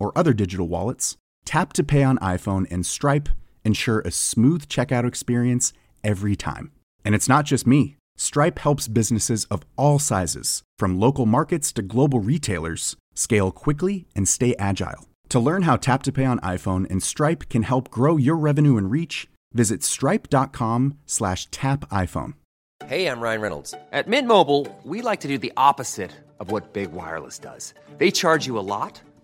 or other digital wallets, Tap to Pay on iPhone and Stripe ensure a smooth checkout experience every time. And it's not just me. Stripe helps businesses of all sizes, from local markets to global retailers, scale quickly and stay agile. To learn how Tap to Pay on iPhone and Stripe can help grow your revenue and reach, visit stripe.com/tapiphone. Hey, I'm Ryan Reynolds. At Mint Mobile, we like to do the opposite of what Big Wireless does. They charge you a lot,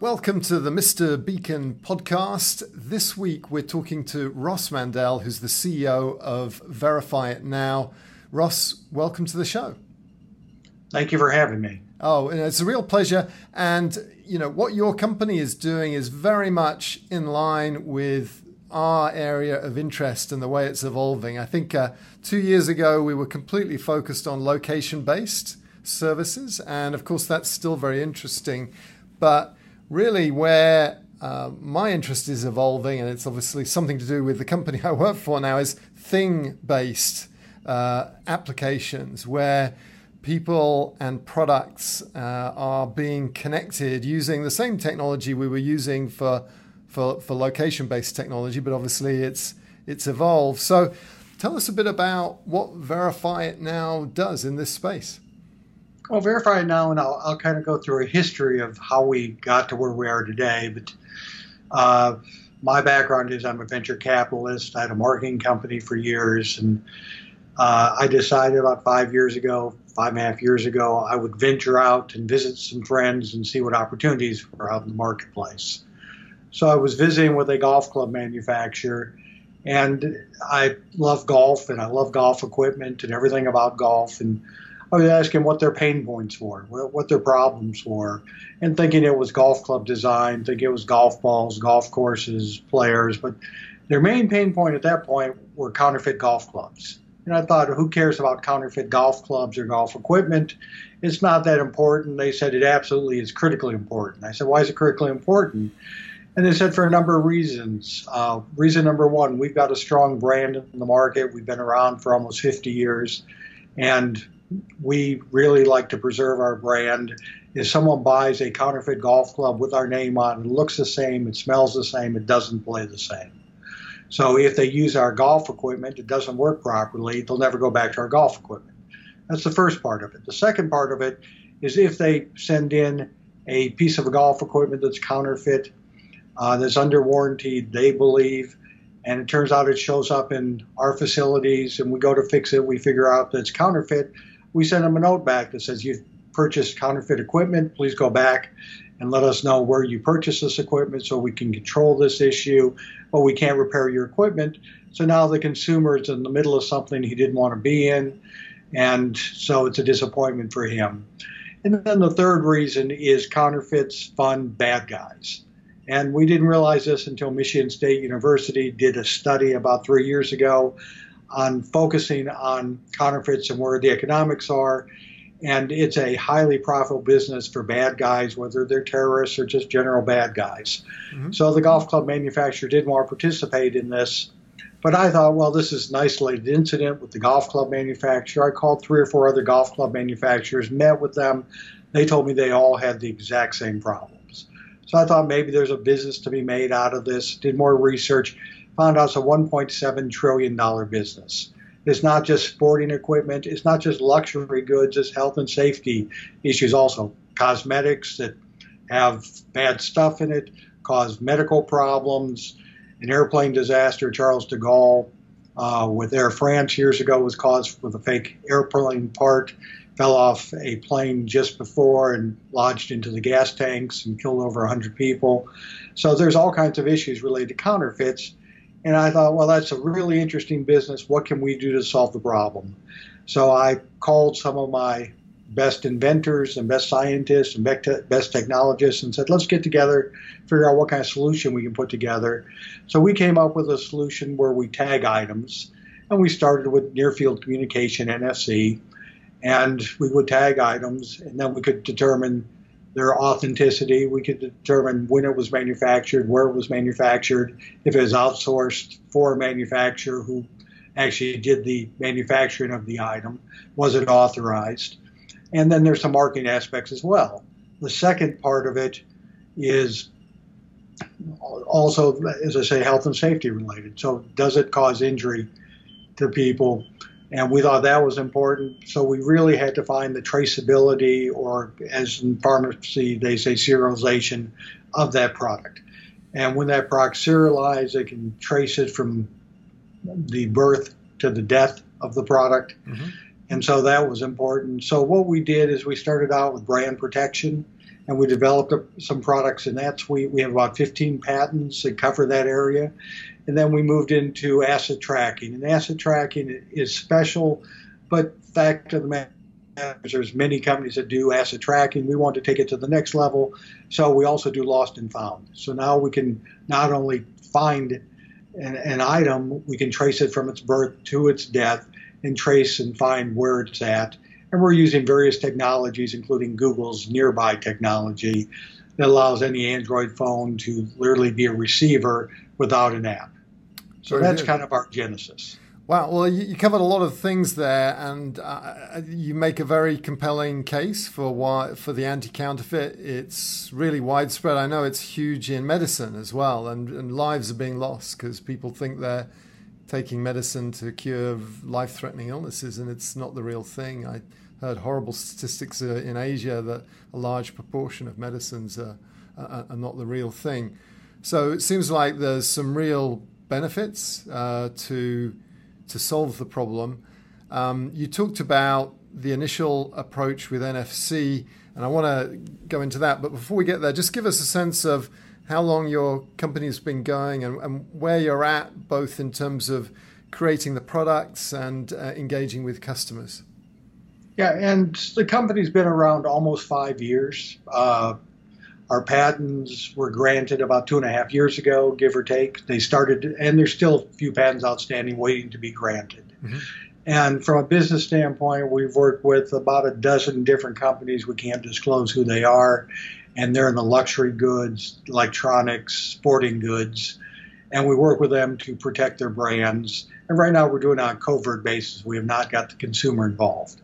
Welcome to the Mr. Beacon podcast. This week we're talking to Ross Mandel, who's the CEO of Verify It Now. Ross, welcome to the show. Thank you for having me. Oh, it's a real pleasure. And you know what your company is doing is very much in line with our area of interest and the way it's evolving. I think uh, two years ago we were completely focused on location-based services, and of course that's still very interesting, but really where uh, my interest is evolving, and it's obviously something to do with the company I work for now, is thing based uh, applications where people and products uh, are being connected using the same technology we were using for, for, for location based technology, but obviously it's, it's evolved. So tell us a bit about what Verify It Now does in this space. Well, verify now, and I'll, I'll kind of go through a history of how we got to where we are today. But uh, my background is I'm a venture capitalist. I had a marketing company for years, and uh, I decided about five years ago, five and a half years ago, I would venture out and visit some friends and see what opportunities were out in the marketplace. So I was visiting with a golf club manufacturer, and I love golf and I love golf equipment and everything about golf. And I was asking what their pain points were, what their problems were, and thinking it was golf club design, thinking it was golf balls, golf courses, players. But their main pain point at that point were counterfeit golf clubs. And I thought, who cares about counterfeit golf clubs or golf equipment? It's not that important. They said it absolutely is critically important. I said, why is it critically important? And they said for a number of reasons. Uh, reason number one, we've got a strong brand in the market. We've been around for almost 50 years. And we really like to preserve our brand. If someone buys a counterfeit golf club with our name on it, looks the same, it smells the same, it doesn't play the same. So if they use our golf equipment, it doesn't work properly, they'll never go back to our golf equipment. That's the first part of it. The second part of it is if they send in a piece of golf equipment that's counterfeit, uh, that's under warranty, they believe, and it turns out it shows up in our facilities, and we go to fix it, we figure out that it's counterfeit, we send them a note back that says you've purchased counterfeit equipment. Please go back and let us know where you purchased this equipment so we can control this issue. But we can't repair your equipment. So now the consumer is in the middle of something he didn't want to be in. And so it's a disappointment for him. And then the third reason is counterfeits fund bad guys. And we didn't realize this until Michigan State University did a study about three years ago on focusing on counterfeits and where the economics are. And it's a highly profitable business for bad guys, whether they're terrorists or just general bad guys. Mm-hmm. So the golf club manufacturer didn't want to participate in this. But I thought, well, this is an isolated incident with the golf club manufacturer. I called three or four other golf club manufacturers, met with them. They told me they all had the exact same problems. So I thought maybe there's a business to be made out of this. Did more research, found out it's a 1.7 trillion dollar business. It's not just sporting equipment. It's not just luxury goods. It's health and safety issues also. Cosmetics that have bad stuff in it cause medical problems. An airplane disaster, Charles de Gaulle uh, with Air France years ago was caused with a fake airplane part. Fell off a plane just before and lodged into the gas tanks and killed over 100 people. So there's all kinds of issues related to counterfeits. And I thought, well, that's a really interesting business. What can we do to solve the problem? So I called some of my best inventors and best scientists and best technologists and said, let's get together, figure out what kind of solution we can put together. So we came up with a solution where we tag items, and we started with near field communication, NFC, and we would tag items, and then we could determine their authenticity. We could determine when it was manufactured, where it was manufactured, if it was outsourced for a manufacturer who actually did the manufacturing of the item, was it authorized? And then there's some marketing aspects as well. The second part of it is also, as I say, health and safety related. So, does it cause injury to people? And we thought that was important. So, we really had to find the traceability, or as in pharmacy, they say serialization of that product. And when that product serialized, they can trace it from the birth to the death of the product. Mm-hmm. And so that was important. So what we did is we started out with brand protection and we developed some products in that suite. We have about 15 patents that cover that area. And then we moved into asset tracking. And asset tracking is special, but fact of the matter is there's many companies that do asset tracking. We want to take it to the next level. So we also do lost and found. So now we can not only find an, an item, we can trace it from its birth to its death and trace and find where it's at. And we're using various technologies, including Google's nearby technology, that allows any Android phone to literally be a receiver without an app. So that's kind of our genesis. Wow. Well, you covered a lot of things there, and uh, you make a very compelling case for why for the anti-counterfeit. It's really widespread. I know it's huge in medicine as well, and, and lives are being lost because people think they're taking medicine to cure life threatening illnesses, and it's not the real thing. I heard horrible statistics uh, in Asia that a large proportion of medicines are, are, are, not the real thing. So it seems like there's some real benefits uh, to, to solve the problem. Um, you talked about the initial approach with NFC, and I want to go into that. But before we get there, just give us a sense of how long your company's been going and, and where you're at, both in terms of creating the products and uh, engaging with customers. Yeah, and the company's been around almost five years. Uh, our patents were granted about two and a half years ago, give or take. They started, and there's still a few patents outstanding waiting to be granted. Mm-hmm. And from a business standpoint, we've worked with about a dozen different companies. We can't disclose who they are and they're in the luxury goods, electronics, sporting goods, and we work with them to protect their brands. And right now we're doing it on a covert basis. We have not got the consumer involved.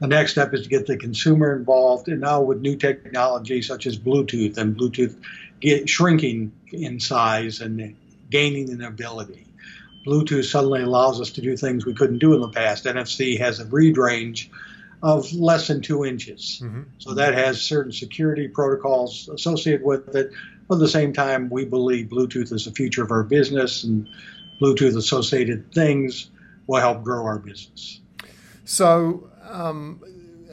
The next step is to get the consumer involved, and now with new technology such as Bluetooth and Bluetooth get, shrinking in size and gaining in ability. Bluetooth suddenly allows us to do things we couldn't do in the past. NFC has a read range of less than two inches. Mm-hmm. So that has certain security protocols associated with it. But at the same time, we believe Bluetooth is the future of our business, and Bluetooth associated things will help grow our business. So, um,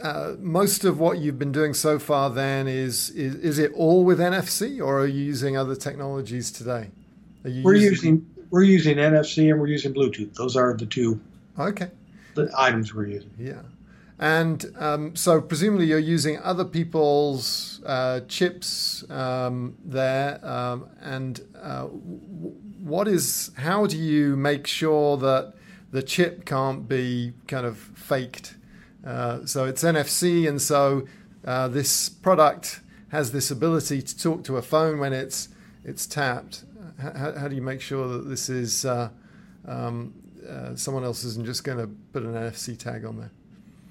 uh, most of what you've been doing so far then is, is, is it all with NFC, or are you using other technologies today? we're using, using we're using NFC and we're using Bluetooth. Those are the two okay the items we're using. Yeah. And um, so, presumably, you're using other people's uh, chips um, there. Um, and uh, what is? How do you make sure that the chip can't be kind of faked? Uh, so it's NFC, and so uh, this product has this ability to talk to a phone when it's it's tapped. How, how do you make sure that this is uh, um, uh, someone else isn't just going to put an NFC tag on there?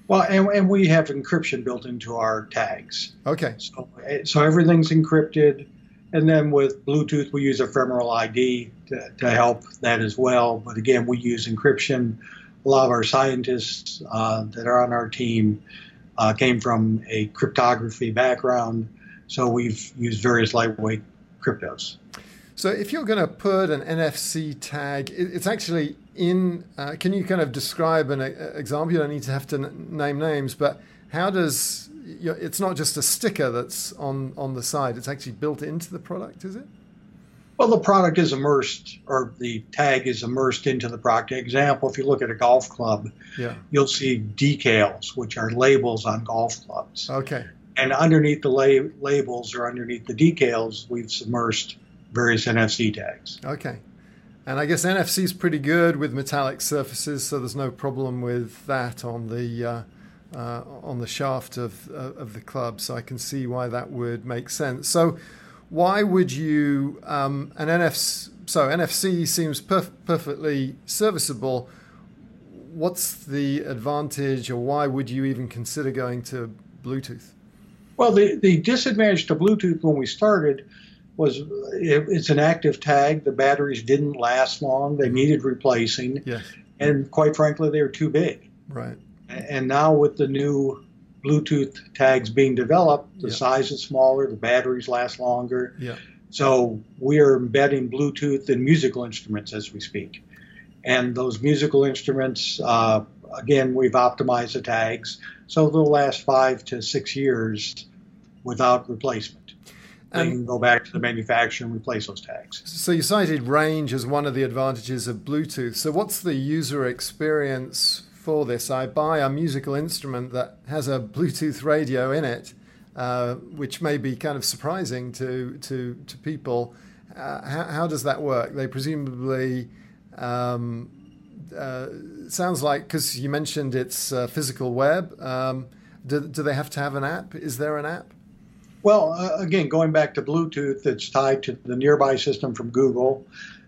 Well, and, and we have encryption built into our tags. Okay. So, so everything's encrypted. And then with Bluetooth, we use ephemeral ID to, to help that as well. But again, we use encryption. A lot of our scientists uh, that are on our team uh, came from a cryptography background, so we've used various lightweight cryptos. So if you're going to put an NFC tag, it's actually in. Uh, can you kind of describe an example? You don't need to have to name names, but how does it's not just a sticker that's on on the side; it's actually built into the product, is it? Well, the product is immersed, or the tag is immersed into the product. Example: If you look at a golf club, yeah. you'll see decals, which are labels on golf clubs. Okay. And underneath the la- labels or underneath the decals, we've submersed various NFC tags. Okay. And I guess NFC is pretty good with metallic surfaces, so there's no problem with that on the uh, uh, on the shaft of uh, of the club. So I can see why that would make sense. So why would you um, an NFC? So NFC seems perf- perfectly serviceable. What's the advantage, or why would you even consider going to Bluetooth? Well, the, the disadvantage to Bluetooth when we started was it, it's an active tag. The batteries didn't last long. They needed replacing. Yes. And quite frankly, they were too big. Right. And now with the new Bluetooth tags being developed, the yep. size is smaller, the batteries last longer. Yeah. So we are embedding Bluetooth in musical instruments as we speak. And those musical instruments, uh, again, we've optimized the tags so they'll last five to six years without replacement. They can go back to the manufacturer and replace those tags. So you cited range as one of the advantages of Bluetooth. So what's the user experience for this? I buy a musical instrument that has a Bluetooth radio in it, uh, which may be kind of surprising to to to people. Uh, how, how, does that work? They presumably um, uh, sounds like because you mentioned it's physical web. Um, do, do they have to have an app? Is there an app? Well, uh, again, going back to Bluetooth, it's tied to the nearby system from Google.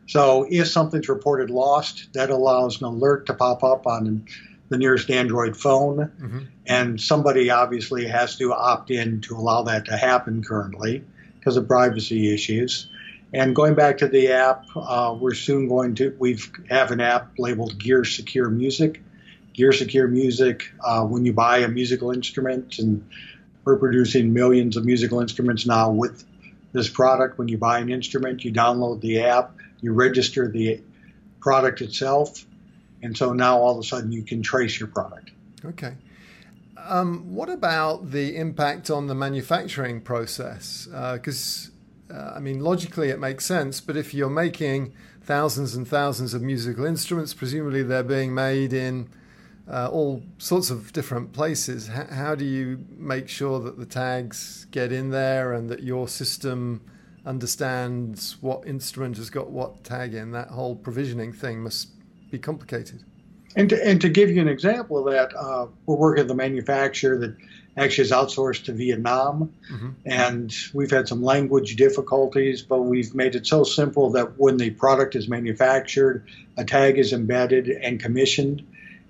So if something's reported lost, that allows an alert to pop up on the nearest Android phone. Mm-hmm. And somebody obviously has to opt in to allow that to happen currently because of privacy issues. And going back to the app, uh, we're soon going to, we have an app labeled Gear Secure Music. Gear Secure Music, uh, when you buy a musical instrument and we're producing millions of musical instruments now with this product. When you buy an instrument, you download the app, you register the product itself, and so now all of a sudden you can trace your product. Okay. Um, what about the impact on the manufacturing process? Because, uh, uh, I mean, logically it makes sense, but if you're making thousands and thousands of musical instruments, presumably they're being made in uh, all sorts of different places. H- how do you make sure that the tags get in there and that your system understands what instrument has got what tag in? That whole provisioning thing must be complicated. And to, and to give you an example of that, uh, we're working with a manufacturer that actually is outsourced to Vietnam, mm-hmm. and we've had some language difficulties, but we've made it so simple that when the product is manufactured, a tag is embedded and commissioned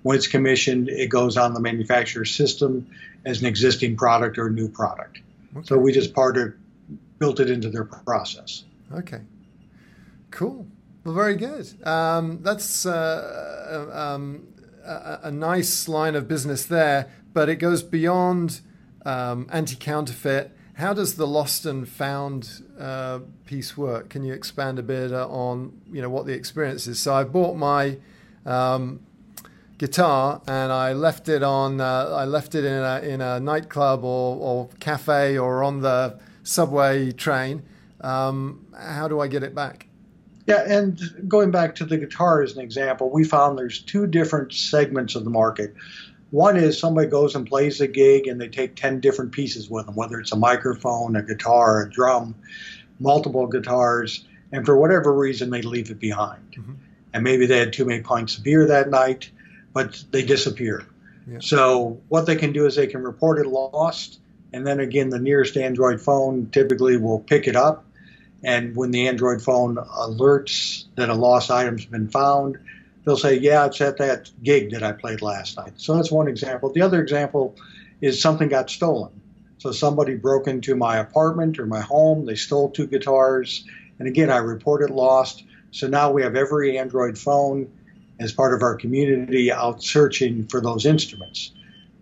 when it's commissioned, it goes on the manufacturer's system as an existing product or a new product. Okay. So we just part of, built it into their process. Okay, cool. Well, very good. Um, that's uh, um, a, a, nice line of business there, but it goes beyond um, anti-counterfeit. How does the lost and found uh, piece work? Can you expand a bit on you know what the experience is? So I bought my um, guitar and I left it on uh, I left it in a, in a nightclub or, or cafe or on the subway train. Um, how do I get it back? Yeah, and going back to the guitar as an example, we found there's two different segments of the market. One is somebody goes and plays a gig and they take 10 different pieces with them, whether it's a microphone, a guitar, a drum, multiple guitars, and for whatever reason they leave it behind. Mm-hmm. And maybe they had too many pints of beer that night but they disappear. Yeah. So what they can do is they can report it lost, and then again, the nearest Android phone typically will pick it up. And when the Android phone alerts that a lost item's been found, they'll say, "Yeah, it's at that gig that I played last night." So that's one example. The other example is something got stolen. So somebody broke into my apartment or my home, they stole two guitars, and again, I reported lost. So now we have every Android phone as part of our community out searching for those instruments.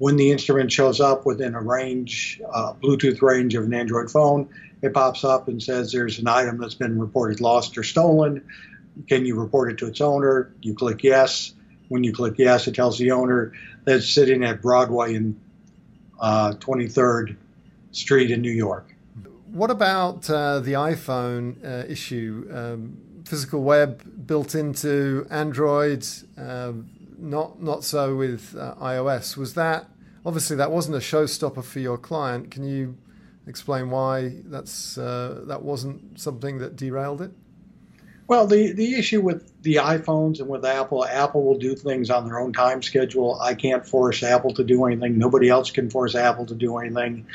When the instrument shows up within a range, uh, Bluetooth range of an Android phone, it pops up and says there's an item that's been reported lost or stolen. Can you report it to its owner? You click yes. When you click yes, it tells the owner that it's sitting at Broadway and uh, 23rd Street in New York. What about uh, the iPhone uh, issue? Um, physical web built into Android, um, not not so with uh, iOS. Was that obviously that wasn't a showstopper for your client? Can you explain why that's uh, that wasn't something that derailed it? Well, the, the issue with the iPhones and with Apple, Apple will do things on their own time schedule. I can't force Apple to do anything. Nobody else can force Apple to do anything.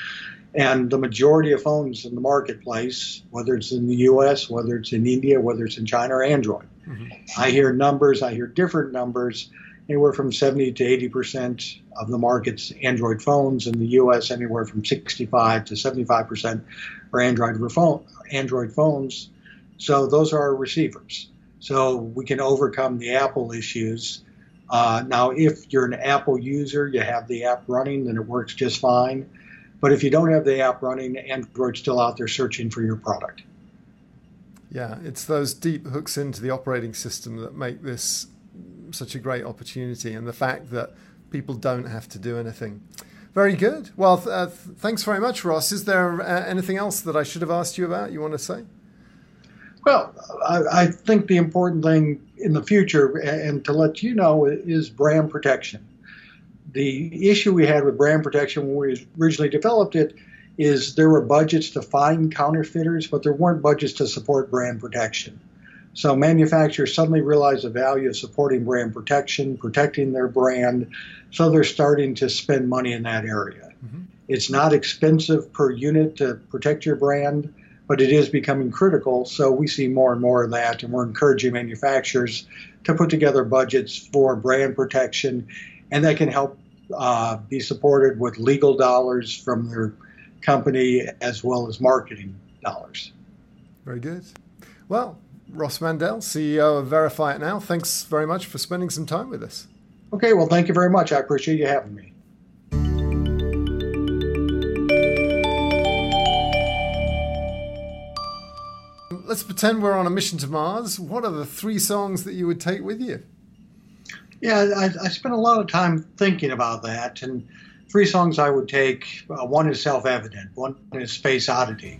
And the majority of phones in the marketplace, whether it's in the US, whether it's in India, whether it's in China, are Android. Mm-hmm. I hear numbers, I hear different numbers, anywhere from 70 to 80 percent of the market's Android phones. In the US, anywhere from 65 to 75 percent are Android, phone, Android phones. So those are our receivers. So we can overcome the Apple issues. Uh, now, if you're an Apple user, you have the app running, then it works just fine. But if you don't have the app running, Android's still out there searching for your product. Yeah, it's those deep hooks into the operating system that make this such a great opportunity, and the fact that people don't have to do anything. Very good. Well, th- uh, thanks very much, Ross. Is there uh, anything else that I should have asked you about? You want to say? Well, I, I, think the important thing in the future, and to let you know, is brand protection the issue we had with brand protection when we originally developed it is there were budgets to find counterfeiters, but there weren't budgets to support brand protection. So manufacturers suddenly realize the value of supporting brand protection, protecting their brand, so they're starting to spend money in that area. Mm-hmm. It's not expensive per unit to protect your brand, but it is becoming critical. So we see more and more of that, and we're encouraging manufacturers to put together budgets for brand protection, and that can help uh, be supported with legal dollars from their company as well as marketing dollars. Very good. Well, Ross Mandel, CEO of Verify It Now, thanks very much for spending some time with us. Okay, well, thank you very much. I appreciate you having me. Let's pretend we're on a mission to Mars. What are the three songs that you would take with you? Yeah, I, I spent a lot of time thinking about that. And three songs I would take uh, one is Self Evident, one is Space Oddity.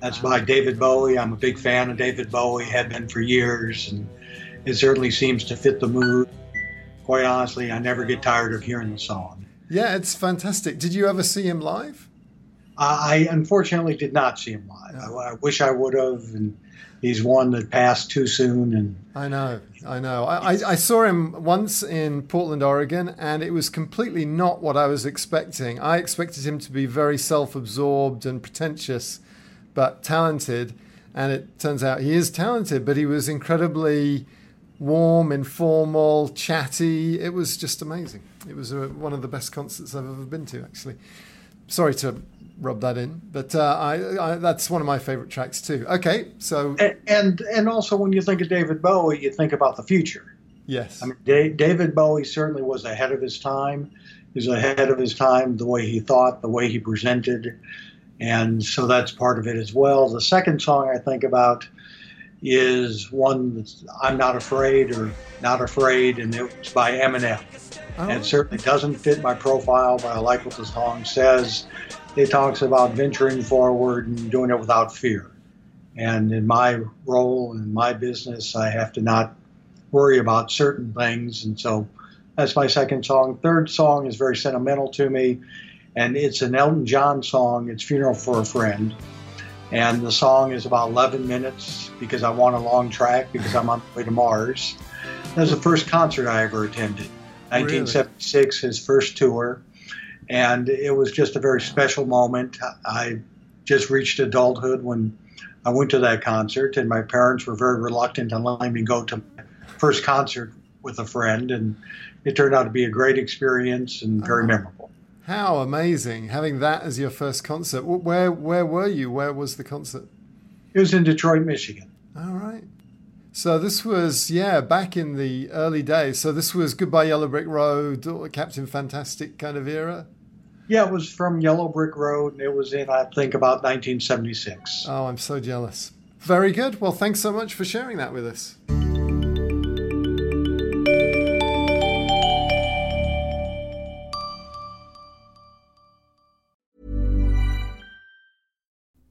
That's by David Bowie. I'm a big fan of David Bowie, have been for years, and it certainly seems to fit the mood. Quite honestly, I never get tired of hearing the song. Yeah, it's fantastic. Did you ever see him live? I unfortunately did not see him live. I, I wish I would have, and he's one that passed too soon. And I know, I know. I, I, I, saw him once in Portland, Oregon, and it was completely not what I was expecting. I expected him to be very self-absorbed and pretentious, but talented. And it turns out he is talented, but he was incredibly warm, informal, chatty. It was just amazing. It was a, one of the best concerts I've ever been to, actually. Sorry to rub that in. But uh, I, I, that's one of my favorite tracks too. Okay, so and, and, and also when you think of David Bowie, you think about the future. Yes, I mean David Bowie certainly was ahead of his time. He was ahead of his time, the way he thought, the way he presented, and so that's part of it as well. The second song I think about is one that's I'm Not Afraid or Not Afraid, and it's by Eminem. Oh. And it certainly doesn't fit my profile, but I like what the song says it talks about venturing forward and doing it without fear. And in my role in my business, I have to not worry about certain things. And so that's my second song. Third song is very sentimental to me, and it's an Elton John song. It's Funeral for a Friend. And the song is about 11 minutes because I want a long track because I'm on the way to Mars. That was the first concert I ever attended. 1976, his first tour and it was just a very special moment. I just reached adulthood when I went to that concert, and my parents were very reluctant to let me go to my first concert with a friend, and it turned out to be a great experience and very uh-huh. memorable. How amazing having that as your first concert. Where where were you? Where was the concert? It was in Detroit, Michigan. All right. So this was yeah back in the early days. So this was Goodbye Yellow Brick Road, Captain Fantastic kind of era. Yeah, it was from Yellow Brick Road, and it was in I think about 1976. Oh, I'm so jealous. Very good. Well, thanks so much for sharing that with us.